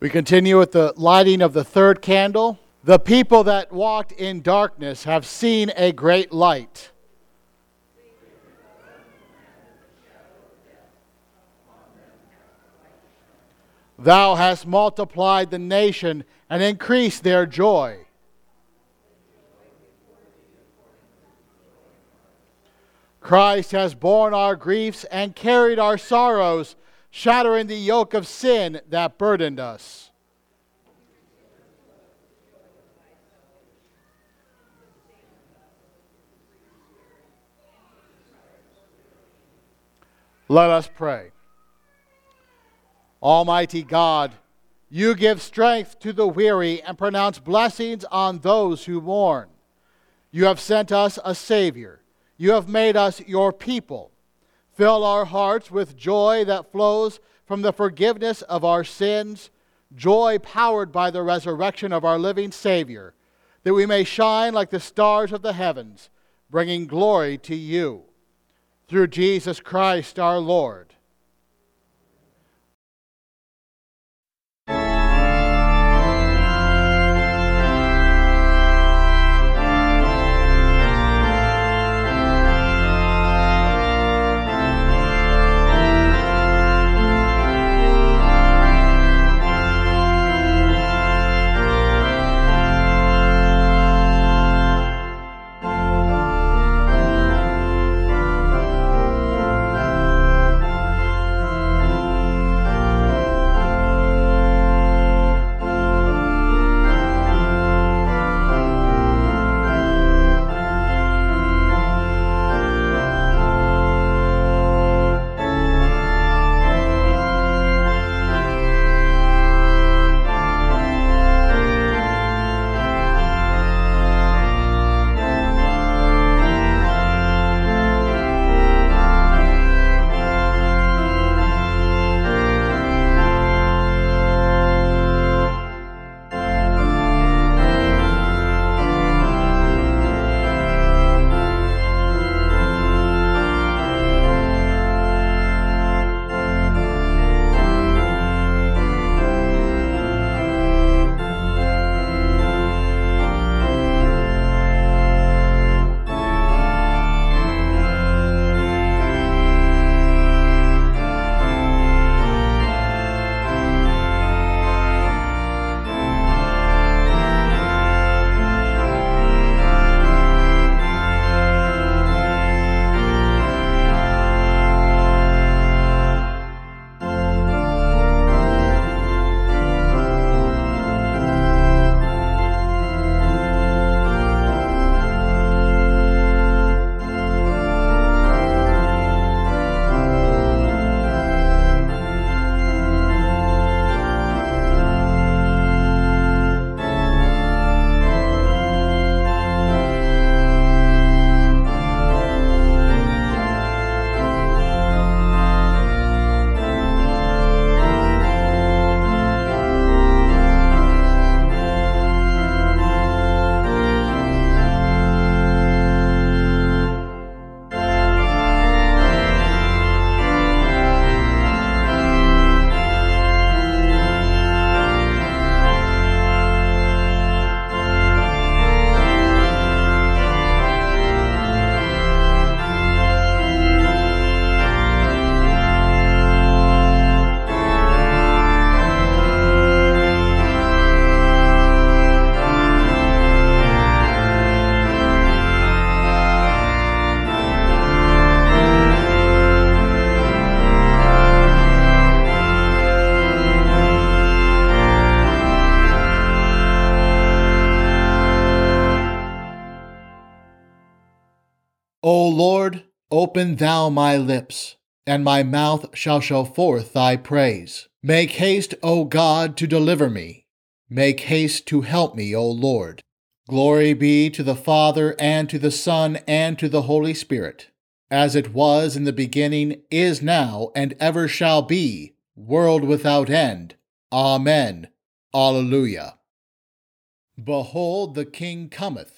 We continue with the lighting of the third candle. The people that walked in darkness have seen a great light. Thou hast multiplied the nation and increased their joy. Christ has borne our griefs and carried our sorrows, shattering the yoke of sin that burdened us. Let us pray. Almighty God, you give strength to the weary and pronounce blessings on those who mourn. You have sent us a Savior. You have made us your people. Fill our hearts with joy that flows from the forgiveness of our sins, joy powered by the resurrection of our living Savior, that we may shine like the stars of the heavens, bringing glory to you. Through Jesus Christ our Lord. O Lord, open thou my lips, and my mouth shall show forth thy praise. Make haste, O God, to deliver me. Make haste to help me, O Lord. Glory be to the Father, and to the Son, and to the Holy Spirit, as it was in the beginning, is now, and ever shall be, world without end. Amen. Alleluia. Behold, the King cometh.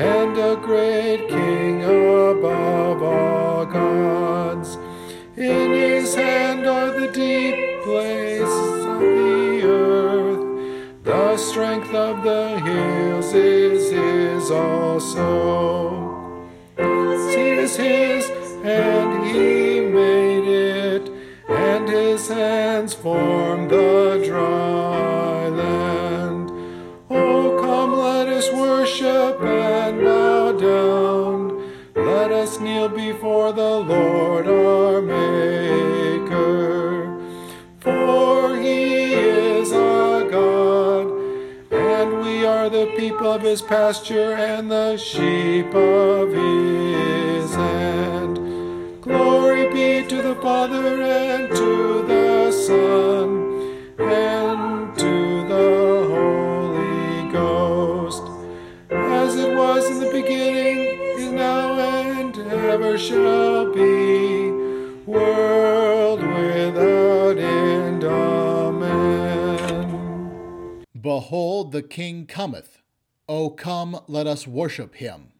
and a great King above all gods. In his hand are the deep places of the earth. The strength of the hills is his also. Sea is his, and he made it, and his hands formed the of his pasture and the sheep of his hand. Glory be to the Father and to the Son and to the Holy Ghost, as it was in the beginning, is now, and ever shall be, world without end. Amen. Behold, the King cometh. O come, let us worship him.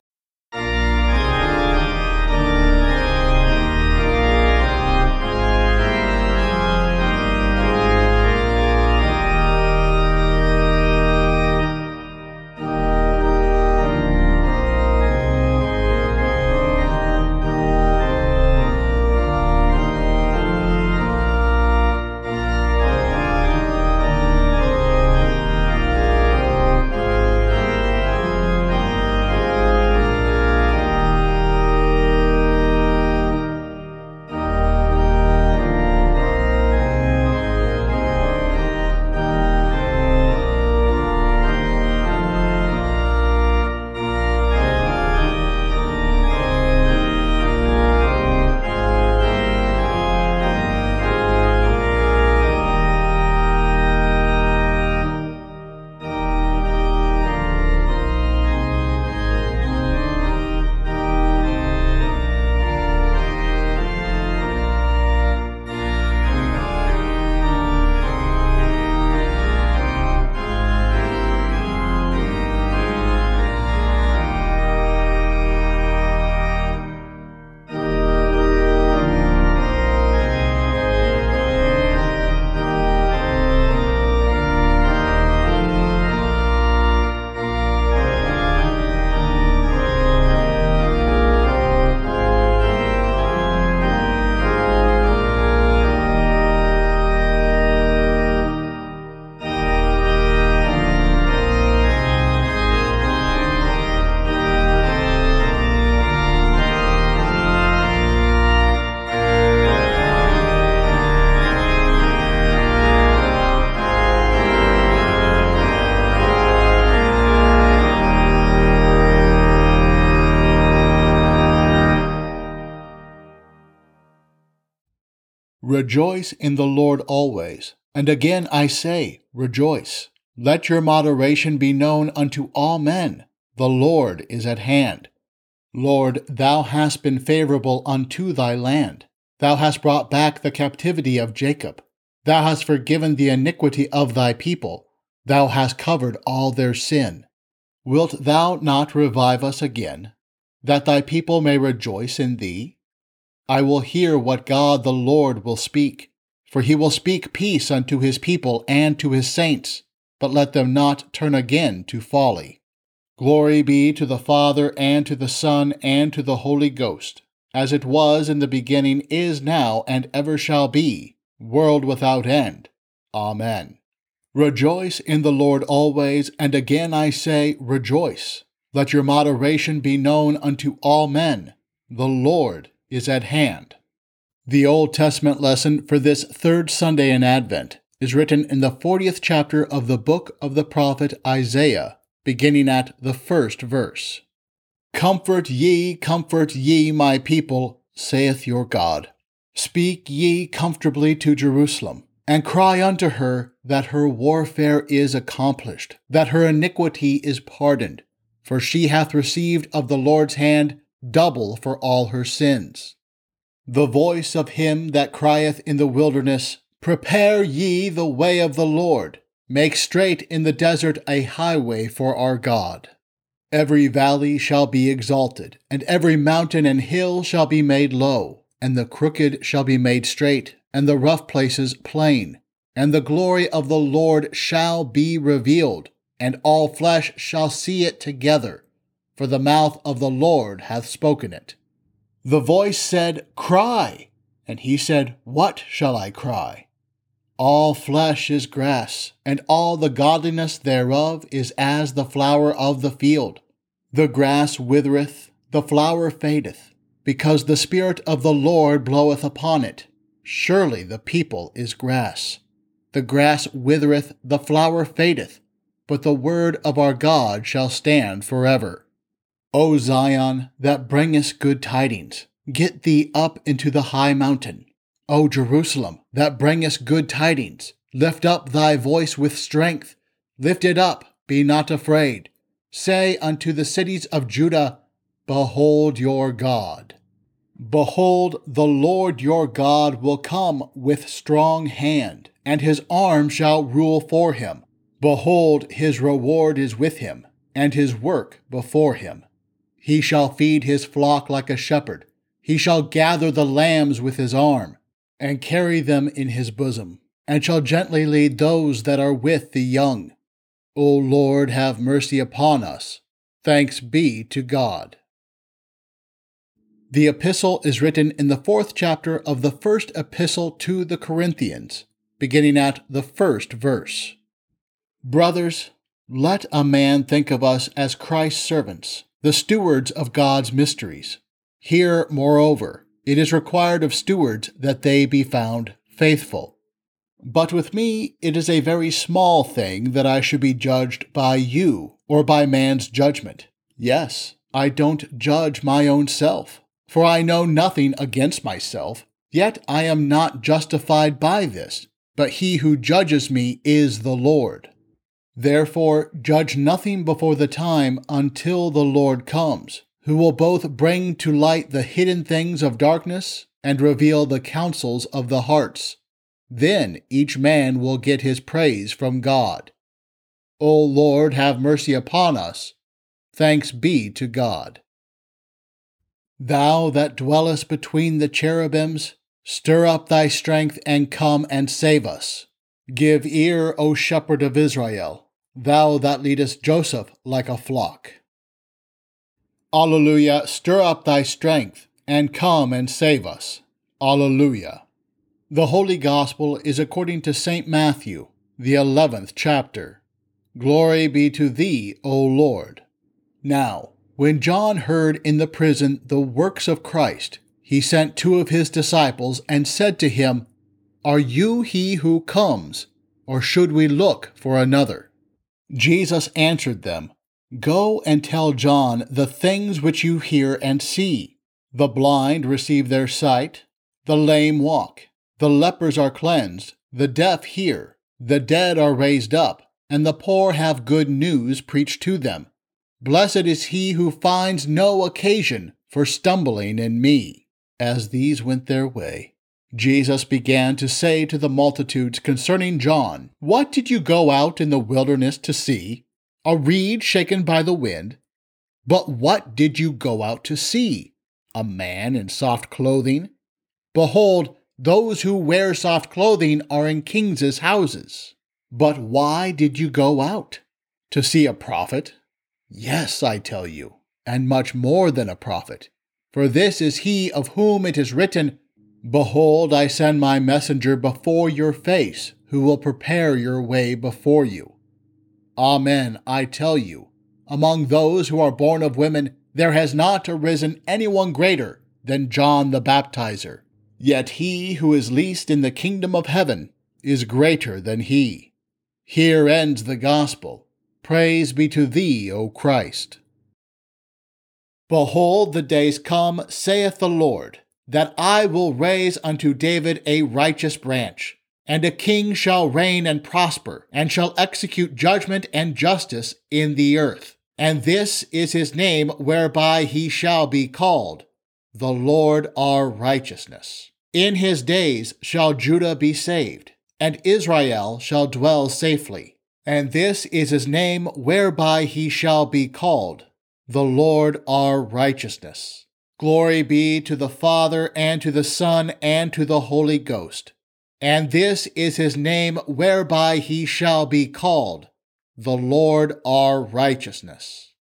Rejoice in the Lord always. And again I say, rejoice. Let your moderation be known unto all men. The Lord is at hand. Lord, thou hast been favorable unto thy land. Thou hast brought back the captivity of Jacob. Thou hast forgiven the iniquity of thy people. Thou hast covered all their sin. Wilt thou not revive us again, that thy people may rejoice in thee? I will hear what God the Lord will speak, for he will speak peace unto his people and to his saints, but let them not turn again to folly. Glory be to the Father, and to the Son, and to the Holy Ghost, as it was in the beginning, is now, and ever shall be, world without end. Amen. Rejoice in the Lord always, and again I say, rejoice. Let your moderation be known unto all men. The Lord is at hand. The Old Testament lesson for this third Sunday in Advent is written in the 40th chapter of the book of the prophet Isaiah, beginning at the first verse. Comfort ye, comfort ye, my people, saith your God. Speak ye comfortably to Jerusalem, and cry unto her that her warfare is accomplished, that her iniquity is pardoned, for she hath received of the Lord's hand double for all her sins. The voice of him that crieth in the wilderness, Prepare ye the way of the Lord, make straight in the desert a highway for our God. Every valley shall be exalted, and every mountain and hill shall be made low, and the crooked shall be made straight, and the rough places plain. And the glory of the Lord shall be revealed, and all flesh shall see it together, for the mouth of the Lord hath spoken it. The voice said, Cry. And he said, What shall I cry? All flesh is grass, and all the godliness thereof is as the flower of the field. The grass withereth, the flower fadeth, because the Spirit of the Lord bloweth upon it. Surely the people is grass. The grass withereth, the flower fadeth, but the word of our God shall stand forever. O Zion, that bringest good tidings, get thee up into the high mountain. O Jerusalem, that bringest good tidings, lift up thy voice with strength. Lift it up, be not afraid. Say unto the cities of Judah, Behold your God. Behold, the Lord your God will come with strong hand, and his arm shall rule for him. Behold, his reward is with him, and his work before him. He shall feed his flock like a shepherd. He shall gather the lambs with his arm, and carry them in his bosom, and shall gently lead those that are with the young. O Lord, have mercy upon us. Thanks be to God. The epistle is written in the fourth chapter of the first epistle to the Corinthians, beginning at the first verse. Brothers, let a man think of us as Christ's servants, the stewards of God's mysteries. Here, moreover, it is required of stewards that they be found faithful. But with me it is a very small thing that I should be judged by you or by man's judgment. Yes, I don't judge my own self for I know nothing against myself, yet I am not justified by this, but he who judges me is the Lord. Therefore, judge nothing before the time until the Lord comes, who will both bring to light the hidden things of darkness and reveal the counsels of the hearts. Then each man will get his praise from God. O Lord, have mercy upon us. Thanks be to God. Thou that dwellest between the cherubims, stir up thy strength and come and save us. Give ear, O shepherd of Israel, thou that leadest Joseph like a flock. Alleluia, stir up thy strength and come and save us. Alleluia. The Holy Gospel is according to St. Matthew, the eleventh chapter. Glory be to thee, O Lord. Now, when John heard in the prison the works of Christ, he sent two of his disciples and said to him, Are you he who comes, or should we look for another? Jesus answered them, Go and tell John the things which you hear and see. The blind receive their sight, the lame walk, the lepers are cleansed, the deaf hear, the dead are raised up, and the poor have good news preached to them. Blessed is he who finds no occasion for stumbling in me. As these went their way, Jesus began to say to the multitudes concerning John, What did you go out in the wilderness to see? A reed shaken by the wind? But what did you go out to see? A man in soft clothing? Behold, those who wear soft clothing are in kings' houses. But why did you go out? To see a prophet? Yes, I tell you, and much more than a prophet. For this is he of whom it is written, Behold, I send my messenger before your face, who will prepare your way before you. Amen, I tell you, among those who are born of women, there has not arisen anyone greater than John the Baptizer. Yet he who is least in the kingdom of heaven is greater than he. Here ends the gospel. Praise be to thee, O Christ. Behold, the days come, saith the Lord, that I will raise unto David a righteous branch, And a king shall reign and prosper, and shall execute judgment and justice in the earth. And this is his name whereby he shall be called, the Lord our righteousness. In his days shall Judah be saved, and Israel shall dwell safely. And this is his name whereby he shall be called, the Lord our righteousness. Glory be to the Father, and to the Son, and to the Holy Ghost and this is his name whereby he shall be called, the Lord our righteousness.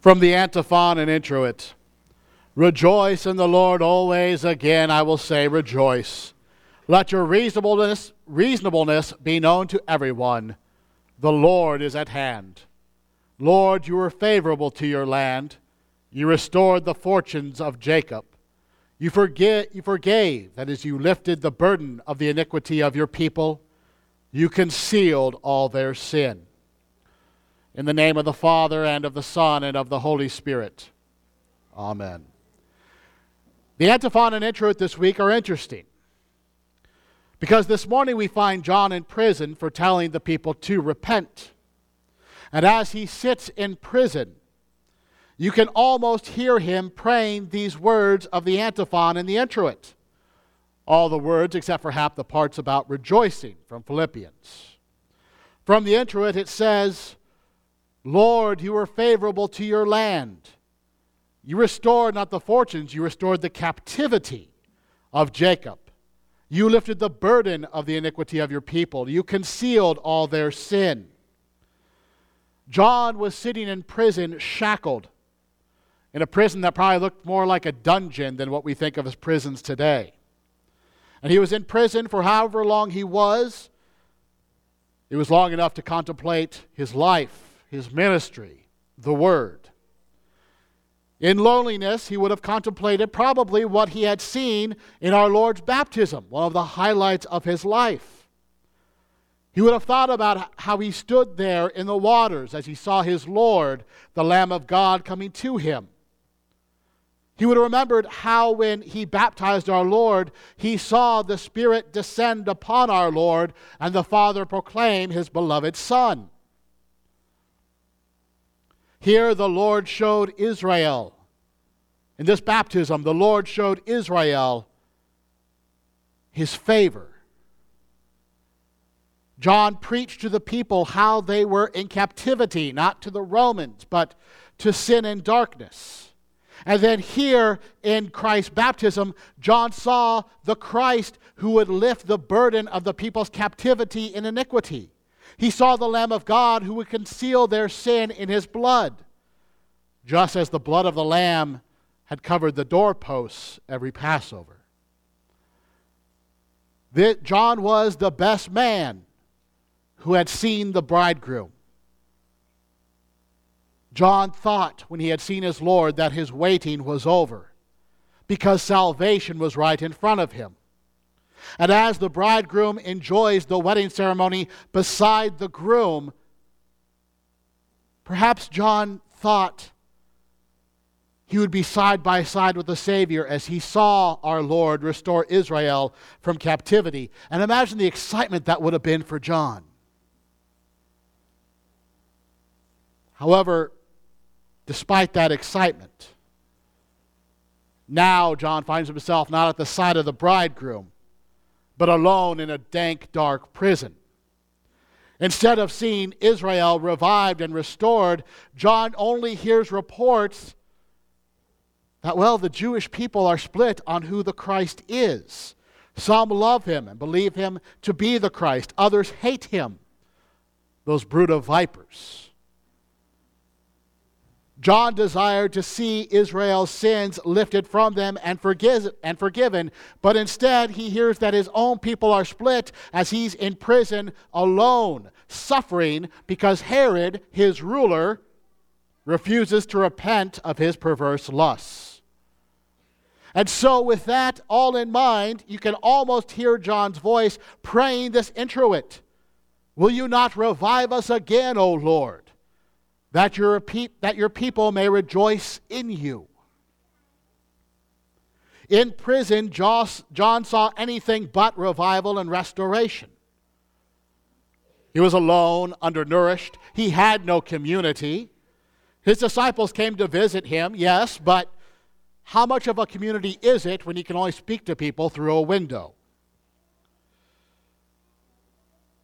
From the antiphon and introit Rejoice in the Lord always. Again, I will say, rejoice. Let your reasonableness, reasonableness be known to everyone. The Lord is at hand. Lord, you are favorable to your land. You restored the fortunes of Jacob. You, forget, you forgave, that is, you lifted the burden of the iniquity of your people. You concealed all their sin. In the name of the Father, and of the Son, and of the Holy Spirit. Amen. The antiphon and introit this week are interesting. Because this morning we find John in prison for telling the people to repent. And as he sits in prison, you can almost hear him praying these words of the antiphon and the introit. All the words except for half the parts about rejoicing from Philippians. From the introit, it says, Lord, you were favorable to your land. You restored not the fortunes, you restored the captivity of Jacob. You lifted the burden of the iniquity of your people. You concealed all their sin. John was sitting in prison, shackled in a prison that probably looked more like a dungeon than what we think of as prisons today. And he was in prison for however long he was. It was long enough to contemplate his life, his ministry, the Word. In loneliness, he would have contemplated probably what he had seen in our Lord's baptism, one of the highlights of his life. He would have thought about how he stood there in the waters as he saw his Lord, the Lamb of God, coming to him. He would have remembered how, when he baptized our Lord, he saw the Spirit descend upon our Lord and the Father proclaim his beloved Son. Here, the Lord showed Israel. In this baptism, the Lord showed Israel his favor. John preached to the people how they were in captivity, not to the Romans, but to sin and darkness. And then here in Christ's baptism, John saw the Christ who would lift the burden of the people's captivity in iniquity. He saw the Lamb of God who would conceal their sin in his blood, just as the blood of the Lamb had covered the doorposts every Passover. John was the best man who had seen the bridegroom. John thought when he had seen his Lord that his waiting was over because salvation was right in front of him. And as the bridegroom enjoys the wedding ceremony beside the groom, perhaps John thought he would be side by side with the Savior as he saw our Lord restore Israel from captivity. And imagine the excitement that would have been for John. However, despite that excitement. Now, John finds himself not at the side of the bridegroom, but alone in a dank, dark prison. Instead of seeing Israel revived and restored, John only hears reports that, well, the Jewish people are split on who the Christ is. Some love him and believe him to be the Christ, others hate him, those brood of vipers. John desired to see Israel's sins lifted from them and, and forgiven, but instead he hears that his own people are split as he's in prison alone, suffering because Herod, his ruler, refuses to repent of his perverse lusts. And so, with that all in mind, you can almost hear John's voice praying this introit Will you not revive us again, O Lord? That your, pe- that your people may rejoice in you. In prison, John saw anything but revival and restoration. He was alone, undernourished. He had no community. His disciples came to visit him, yes, but how much of a community is it when you can only speak to people through a window?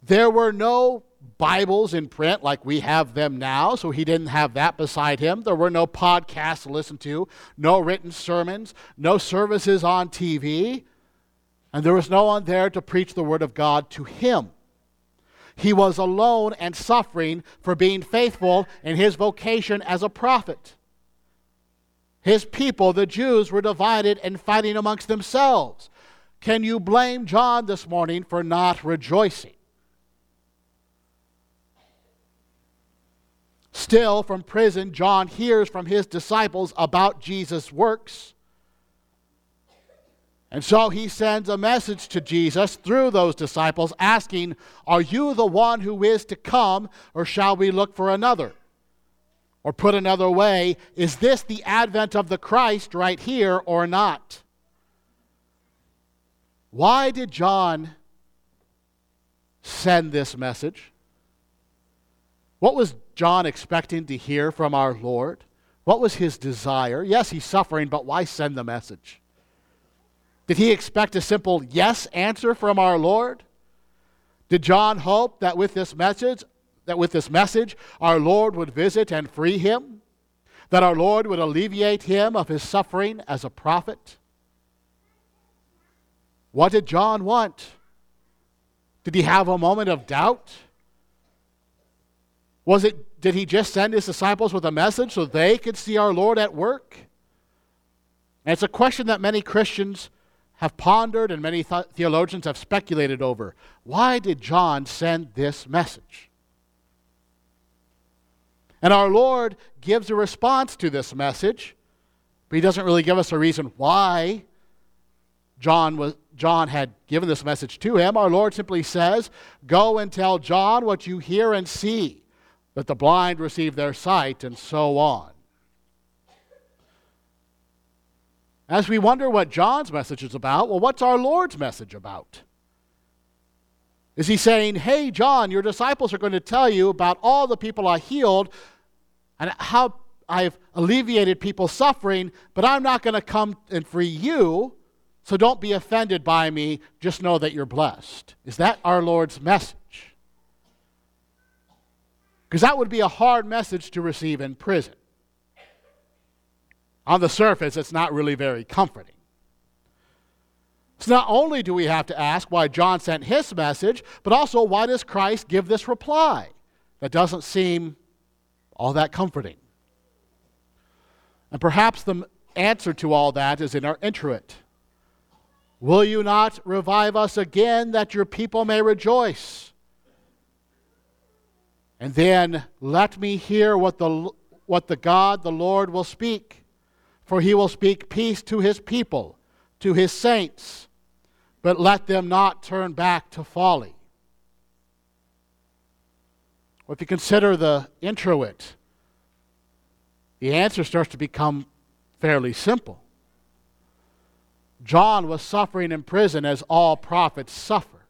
There were no Bibles in print like we have them now, so he didn't have that beside him. There were no podcasts to listen to, no written sermons, no services on TV, and there was no one there to preach the Word of God to him. He was alone and suffering for being faithful in his vocation as a prophet. His people, the Jews, were divided and fighting amongst themselves. Can you blame John this morning for not rejoicing? Still, from prison, John hears from his disciples about Jesus' works. And so he sends a message to Jesus through those disciples asking, Are you the one who is to come, or shall we look for another? Or put another way, is this the advent of the Christ right here or not? Why did John send this message? What was John expecting to hear from our Lord? What was his desire? Yes, he's suffering, but why send the message? Did he expect a simple yes answer from our Lord? Did John hope that with this message, that with this message, our Lord would visit and free him? That our Lord would alleviate him of his suffering as a prophet? What did John want? Did he have a moment of doubt? Was it, did he just send his disciples with a message so they could see our Lord at work? And it's a question that many Christians have pondered and many th- theologians have speculated over. Why did John send this message? And our Lord gives a response to this message, but he doesn't really give us a reason why John was John had given this message to him. Our Lord simply says, "Go and tell John what you hear and see." That the blind receive their sight, and so on. As we wonder what John's message is about, well, what's our Lord's message about? Is he saying, Hey, John, your disciples are going to tell you about all the people I healed and how I've alleviated people's suffering, but I'm not going to come and free you, so don't be offended by me. Just know that you're blessed. Is that our Lord's message? Because that would be a hard message to receive in prison. On the surface, it's not really very comforting. So, not only do we have to ask why John sent his message, but also why does Christ give this reply that doesn't seem all that comforting? And perhaps the answer to all that is in our introit. Will you not revive us again that your people may rejoice? And then let me hear what the, what the God, the Lord, will speak. For he will speak peace to his people, to his saints, but let them not turn back to folly. Well, if you consider the introit, the answer starts to become fairly simple. John was suffering in prison as all prophets suffer.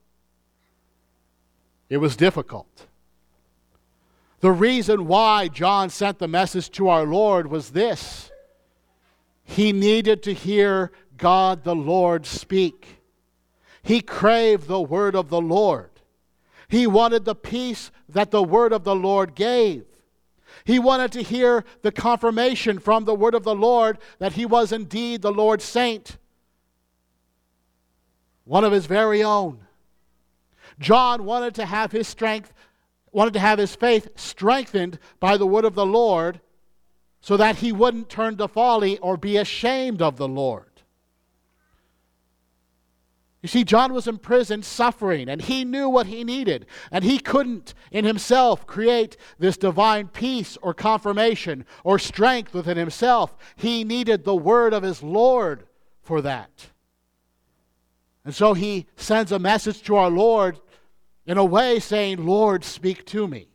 It was difficult. The reason why John sent the message to our Lord was this he needed to hear God the Lord speak. He craved the word of the Lord. He wanted the peace that the word of the Lord gave. He wanted to hear the confirmation from the word of the Lord that he was indeed the Lord's saint, one of his very own. John wanted to have his strength wanted to have his faith strengthened by the word of the Lord so that he wouldn't turn to folly or be ashamed of the Lord. You see, John was in prison suffering, and he knew what he needed, and he couldn't in himself create this divine peace or confirmation or strength within himself. He needed the word of his Lord for that. And so he sends a message to our Lord in a way saying, Lord, speak to me.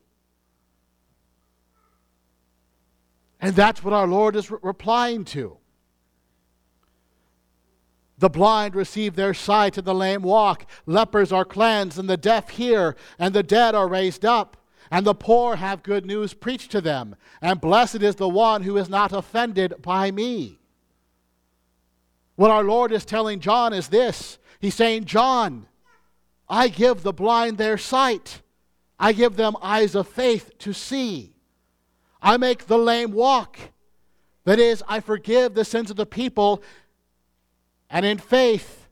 And that's what our Lord is re- replying to. The blind receive their sight, and the lame walk. Lepers are cleansed, and the deaf hear, and the dead are raised up. And the poor have good news preached to them. And blessed is the one who is not offended by me. What our Lord is telling John is this He's saying, John, I give the blind their sight, I give them eyes of faith to see. I make the lame walk. That is, I forgive the sins of the people, and in faith,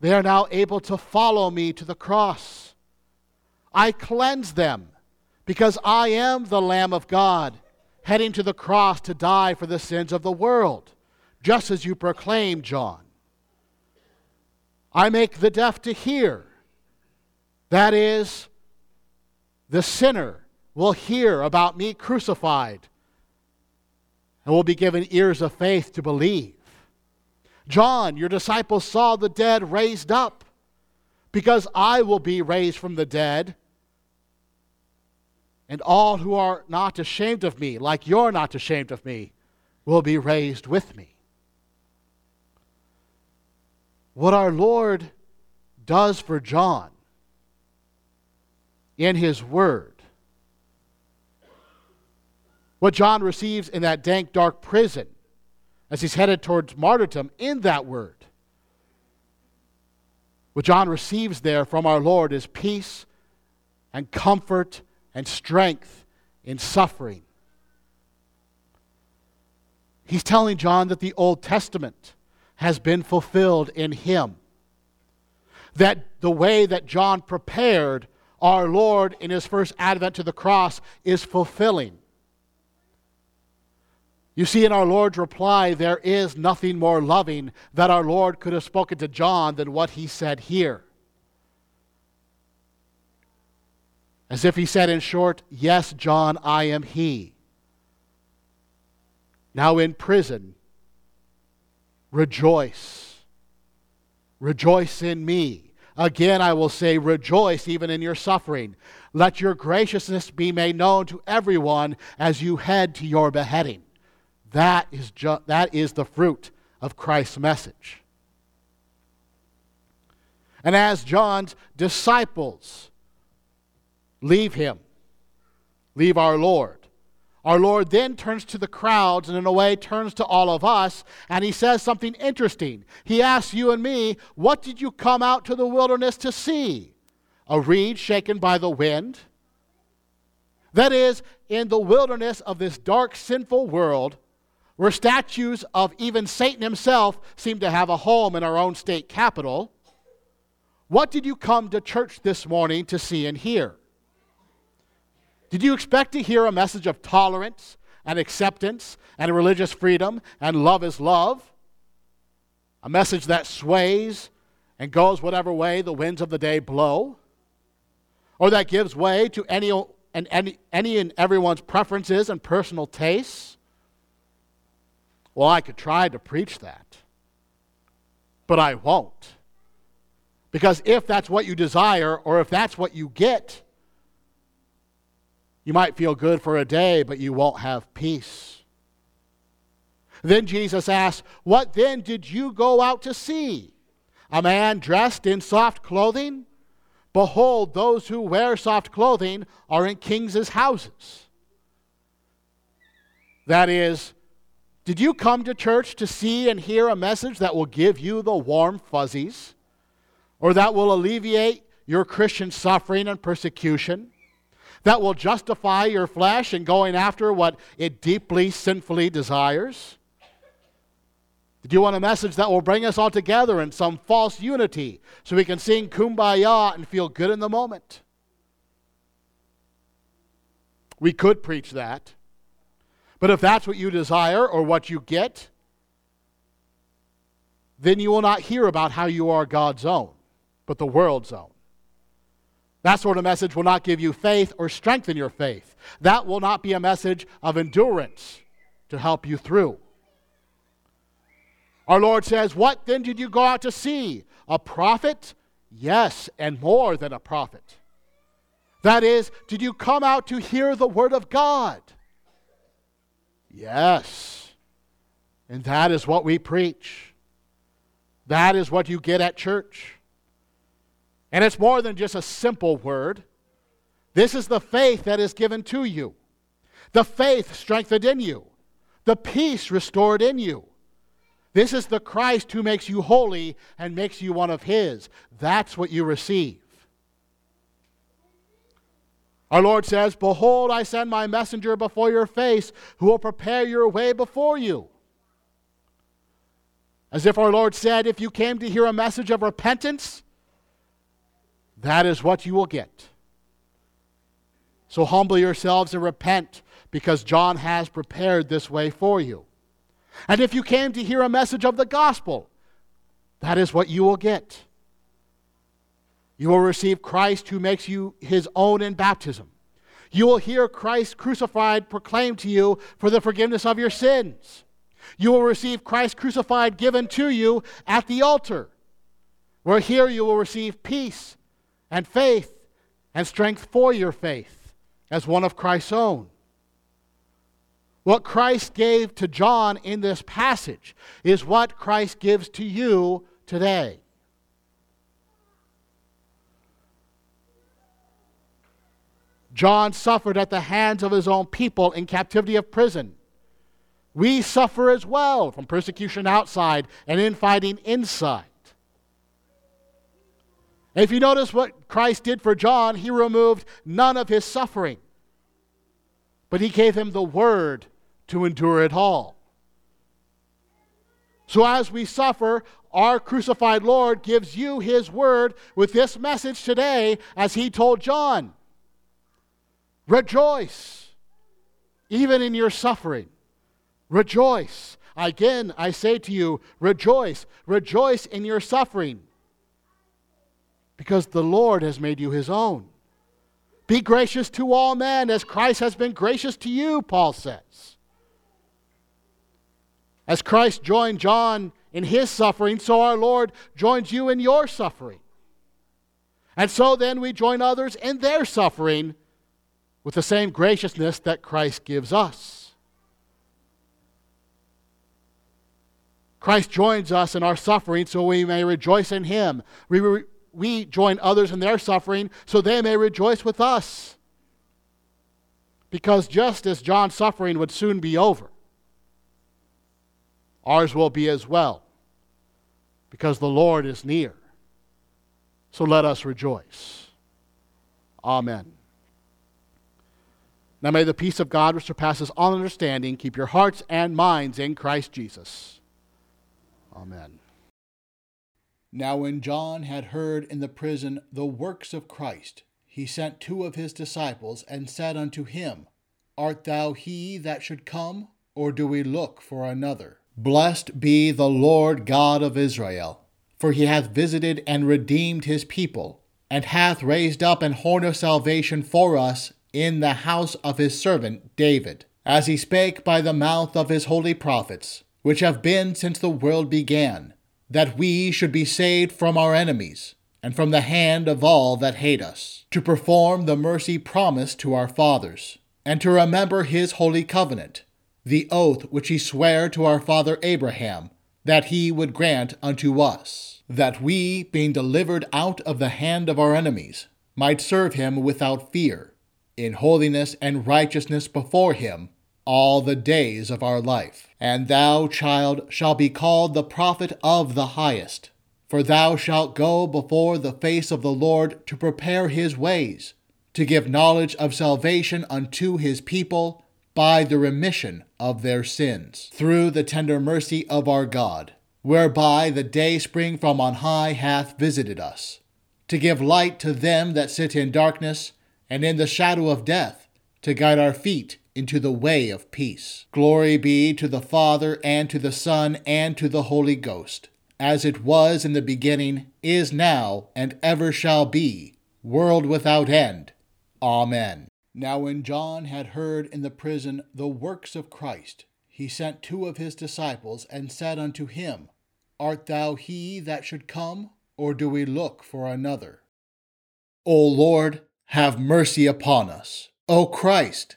they are now able to follow me to the cross. I cleanse them because I am the Lamb of God, heading to the cross to die for the sins of the world, just as you proclaim, John. I make the deaf to hear. That is, the sinner will hear about me crucified and will be given ears of faith to believe. John, your disciples saw the dead raised up because I will be raised from the dead. And all who are not ashamed of me, like you're not ashamed of me, will be raised with me. What our Lord does for John in his word, what John receives in that dank, dark prison as he's headed towards martyrdom in that word. What John receives there from our Lord is peace and comfort and strength in suffering. He's telling John that the Old Testament has been fulfilled in him. That the way that John prepared our Lord in his first advent to the cross is fulfilling. You see, in our Lord's reply, there is nothing more loving that our Lord could have spoken to John than what he said here. As if he said, in short, Yes, John, I am he. Now in prison, rejoice. Rejoice in me. Again, I will say, rejoice even in your suffering. Let your graciousness be made known to everyone as you head to your beheading. That is, ju- that is the fruit of Christ's message. And as John's disciples leave him, leave our Lord, our Lord then turns to the crowds and, in a way, turns to all of us, and he says something interesting. He asks you and me, What did you come out to the wilderness to see? A reed shaken by the wind? That is, in the wilderness of this dark, sinful world, where statues of even Satan himself seem to have a home in our own state capital, what did you come to church this morning to see and hear? Did you expect to hear a message of tolerance and acceptance and religious freedom and love is love? A message that sways and goes whatever way the winds of the day blow? Or that gives way to any and, any, any and everyone's preferences and personal tastes? Well, I could try to preach that, but I won't. Because if that's what you desire, or if that's what you get, you might feel good for a day, but you won't have peace. Then Jesus asked, What then did you go out to see? A man dressed in soft clothing? Behold, those who wear soft clothing are in kings' houses. That is, did you come to church to see and hear a message that will give you the warm fuzzies? Or that will alleviate your Christian suffering and persecution? That will justify your flesh in going after what it deeply sinfully desires? Do you want a message that will bring us all together in some false unity so we can sing kumbaya and feel good in the moment? We could preach that. But if that's what you desire or what you get, then you will not hear about how you are God's own, but the world's own. That sort of message will not give you faith or strengthen your faith. That will not be a message of endurance to help you through. Our Lord says, What then did you go out to see? A prophet? Yes, and more than a prophet. That is, did you come out to hear the word of God? Yes. And that is what we preach. That is what you get at church. And it's more than just a simple word. This is the faith that is given to you, the faith strengthened in you, the peace restored in you. This is the Christ who makes you holy and makes you one of His. That's what you receive. Our Lord says, Behold, I send my messenger before your face, who will prepare your way before you. As if our Lord said, If you came to hear a message of repentance, that is what you will get. So humble yourselves and repent, because John has prepared this way for you. And if you came to hear a message of the gospel, that is what you will get. You will receive Christ who makes you his own in baptism. You will hear Christ crucified proclaimed to you for the forgiveness of your sins. You will receive Christ crucified given to you at the altar, where here you will receive peace and faith and strength for your faith as one of Christ's own. What Christ gave to John in this passage is what Christ gives to you today. John suffered at the hands of his own people in captivity of prison. We suffer as well from persecution outside and infighting inside. If you notice what Christ did for John, he removed none of his suffering, but he gave him the word to endure it all. So as we suffer, our crucified Lord gives you his word with this message today, as he told John Rejoice, even in your suffering. Rejoice. Again, I say to you, rejoice. Rejoice in your suffering because the Lord has made you his own. Be gracious to all men as Christ has been gracious to you, Paul says. As Christ joined John in his suffering, so our Lord joins you in your suffering. And so then we join others in their suffering with the same graciousness that Christ gives us. Christ joins us in our suffering so we may rejoice in him. We, we join others in their suffering so they may rejoice with us. Because just as John's suffering would soon be over, ours will be as well. Because the Lord is near. So let us rejoice. Amen. Now may the peace of God, which surpasses all understanding, keep your hearts and minds in Christ Jesus. Amen. Now, when John had heard in the prison the works of Christ, he sent two of his disciples and said unto him, Art thou he that should come, or do we look for another? Blessed be the Lord God of Israel, for he hath visited and redeemed his people, and hath raised up an horn of salvation for us in the house of his servant David, as he spake by the mouth of his holy prophets which have been since the world began, that we should be saved from our enemies, and from the hand of all that hate us, to perform the mercy promised to our fathers, and to remember his holy covenant, the oath which he sware to our father Abraham, that he would grant unto us, that we, being delivered out of the hand of our enemies, might serve him without fear, in holiness and righteousness before him all the days of our life. And thou, child, shalt be called the prophet of the highest. For thou shalt go before the face of the Lord to prepare his ways, to give knowledge of salvation unto his people by the remission of their sins, through the tender mercy of our God, whereby the day spring from on high hath visited us, to give light to them that sit in darkness and in the shadow of death, to guide our feet into the way of peace. Glory be to the Father, and to the Son, and to the Holy Ghost, as it was in the beginning, is now, and ever shall be, world without end. Amen. Now, when John had heard in the prison the works of Christ, he sent two of his disciples, and said unto him, Art thou he that should come, or do we look for another? O Lord, have mercy upon us. O Christ,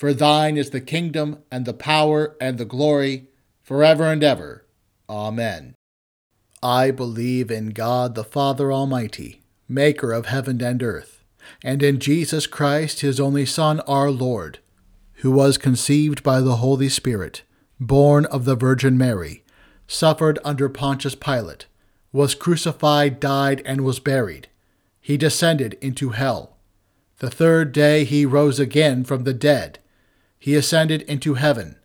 For thine is the kingdom, and the power, and the glory, forever and ever. Amen. I believe in God the Father Almighty, maker of heaven and earth, and in Jesus Christ, his only Son, our Lord, who was conceived by the Holy Spirit, born of the Virgin Mary, suffered under Pontius Pilate, was crucified, died, and was buried. He descended into hell. The third day he rose again from the dead he ascended into heaven,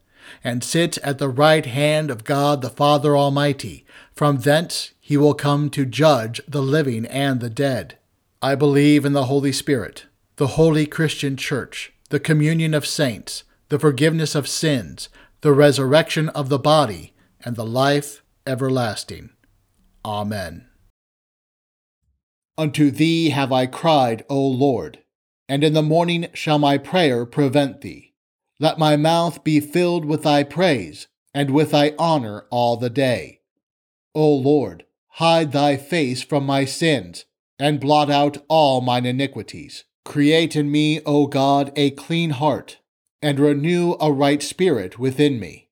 and sits at the right hand of God the Father Almighty. From thence he will come to judge the living and the dead. I believe in the Holy Spirit, the holy Christian Church, the communion of saints, the forgiveness of sins, the resurrection of the body, and the life everlasting. Amen. Unto thee have I cried, O Lord, and in the morning shall my prayer prevent thee. Let my mouth be filled with thy praise, and with thy honor all the day. O Lord, hide thy face from my sins, and blot out all mine iniquities. Create in me, O God, a clean heart, and renew a right spirit within me.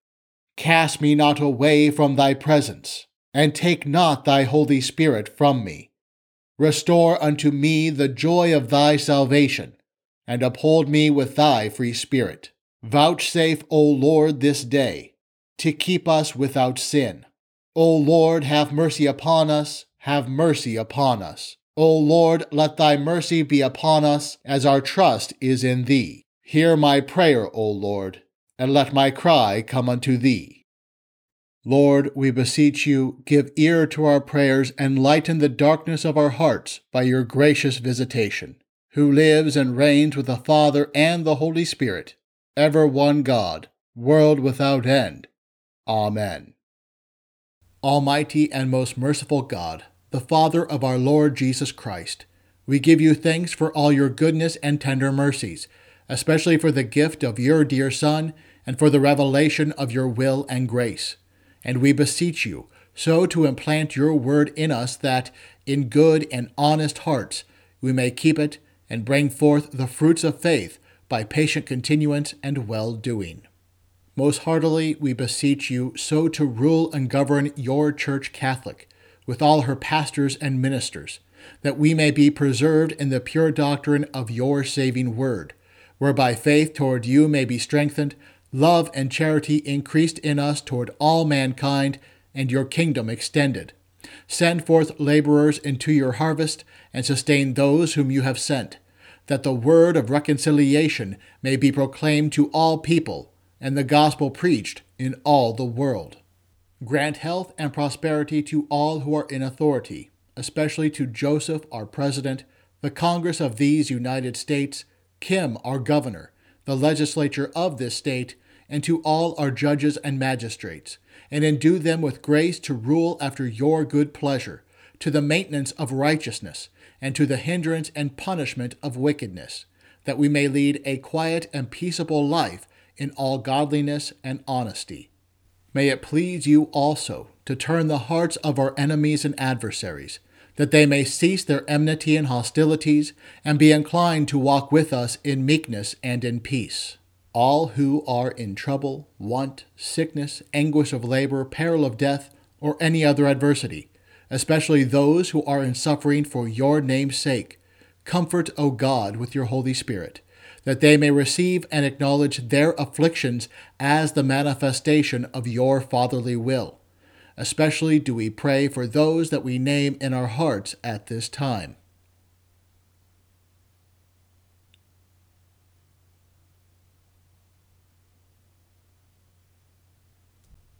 Cast me not away from thy presence, and take not thy Holy Spirit from me. Restore unto me the joy of thy salvation, and uphold me with thy free spirit. Vouchsafe, O Lord, this day, to keep us without sin. O Lord, have mercy upon us, have mercy upon us. O Lord, let thy mercy be upon us, as our trust is in thee. Hear my prayer, O Lord, and let my cry come unto thee. Lord, we beseech you, give ear to our prayers and lighten the darkness of our hearts by your gracious visitation, who lives and reigns with the Father and the Holy Spirit ever one God, world without end. Amen. Almighty and most merciful God, the Father of our Lord Jesus Christ, we give you thanks for all your goodness and tender mercies, especially for the gift of your dear Son and for the revelation of your will and grace. And we beseech you so to implant your word in us that, in good and honest hearts, we may keep it and bring forth the fruits of faith by patient continuance and well doing. Most heartily we beseech you so to rule and govern your Church Catholic, with all her pastors and ministers, that we may be preserved in the pure doctrine of your saving word, whereby faith toward you may be strengthened, love and charity increased in us toward all mankind, and your kingdom extended. Send forth laborers into your harvest, and sustain those whom you have sent that the word of reconciliation may be proclaimed to all people, and the gospel preached in all the world. Grant health and prosperity to all who are in authority, especially to Joseph, our President, the Congress of these United States, Kim, our Governor, the legislature of this state, and to all our judges and magistrates, and endue them with grace to rule after your good pleasure, to the maintenance of righteousness, and to the hindrance and punishment of wickedness, that we may lead a quiet and peaceable life in all godliness and honesty. May it please you also to turn the hearts of our enemies and adversaries, that they may cease their enmity and hostilities, and be inclined to walk with us in meekness and in peace. All who are in trouble, want, sickness, anguish of labor, peril of death, or any other adversity, especially those who are in suffering for your name's sake. Comfort, O God, with your Holy Spirit, that they may receive and acknowledge their afflictions as the manifestation of your fatherly will. Especially do we pray for those that we name in our hearts at this time.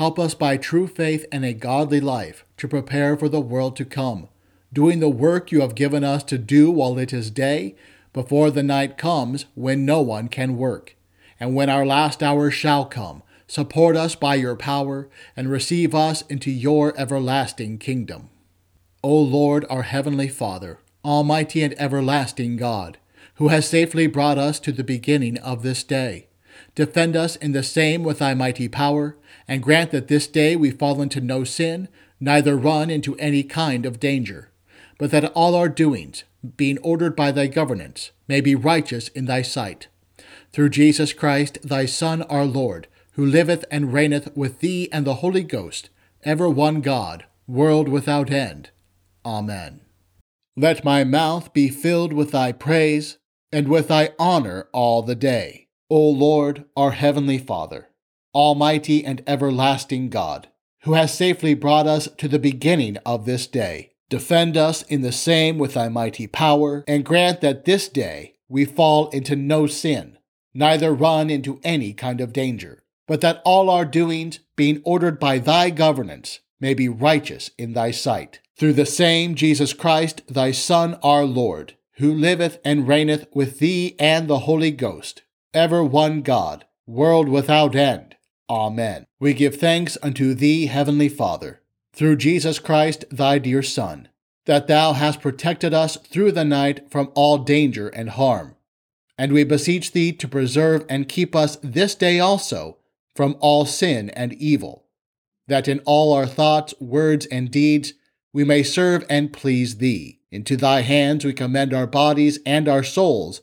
help us by true faith and a godly life to prepare for the world to come, doing the work you have given us to do while it is day, before the night comes when no one can work. And when our last hour shall come, support us by your power, and receive us into your everlasting kingdom. O Lord, our heavenly Father, Almighty and everlasting God, who has safely brought us to the beginning of this day, defend us in the same with thy mighty power, and grant that this day we fall into no sin, neither run into any kind of danger, but that all our doings, being ordered by thy governance, may be righteous in thy sight. Through Jesus Christ, thy Son, our Lord, who liveth and reigneth with thee and the Holy Ghost, ever one God, world without end. Amen. Let my mouth be filled with thy praise, and with thy honor all the day. O Lord, our heavenly Father, almighty and everlasting God, who has safely brought us to the beginning of this day, defend us in the same with thy mighty power, and grant that this day we fall into no sin, neither run into any kind of danger, but that all our doings, being ordered by thy governance, may be righteous in thy sight through the same Jesus Christ, thy Son, our Lord, who liveth and reigneth with thee and the Holy Ghost, ever one God, world without end. Amen. We give thanks unto thee, Heavenly Father, through Jesus Christ, thy dear Son, that thou hast protected us through the night from all danger and harm. And we beseech thee to preserve and keep us this day also from all sin and evil, that in all our thoughts, words, and deeds we may serve and please thee. Into thy hands we commend our bodies and our souls,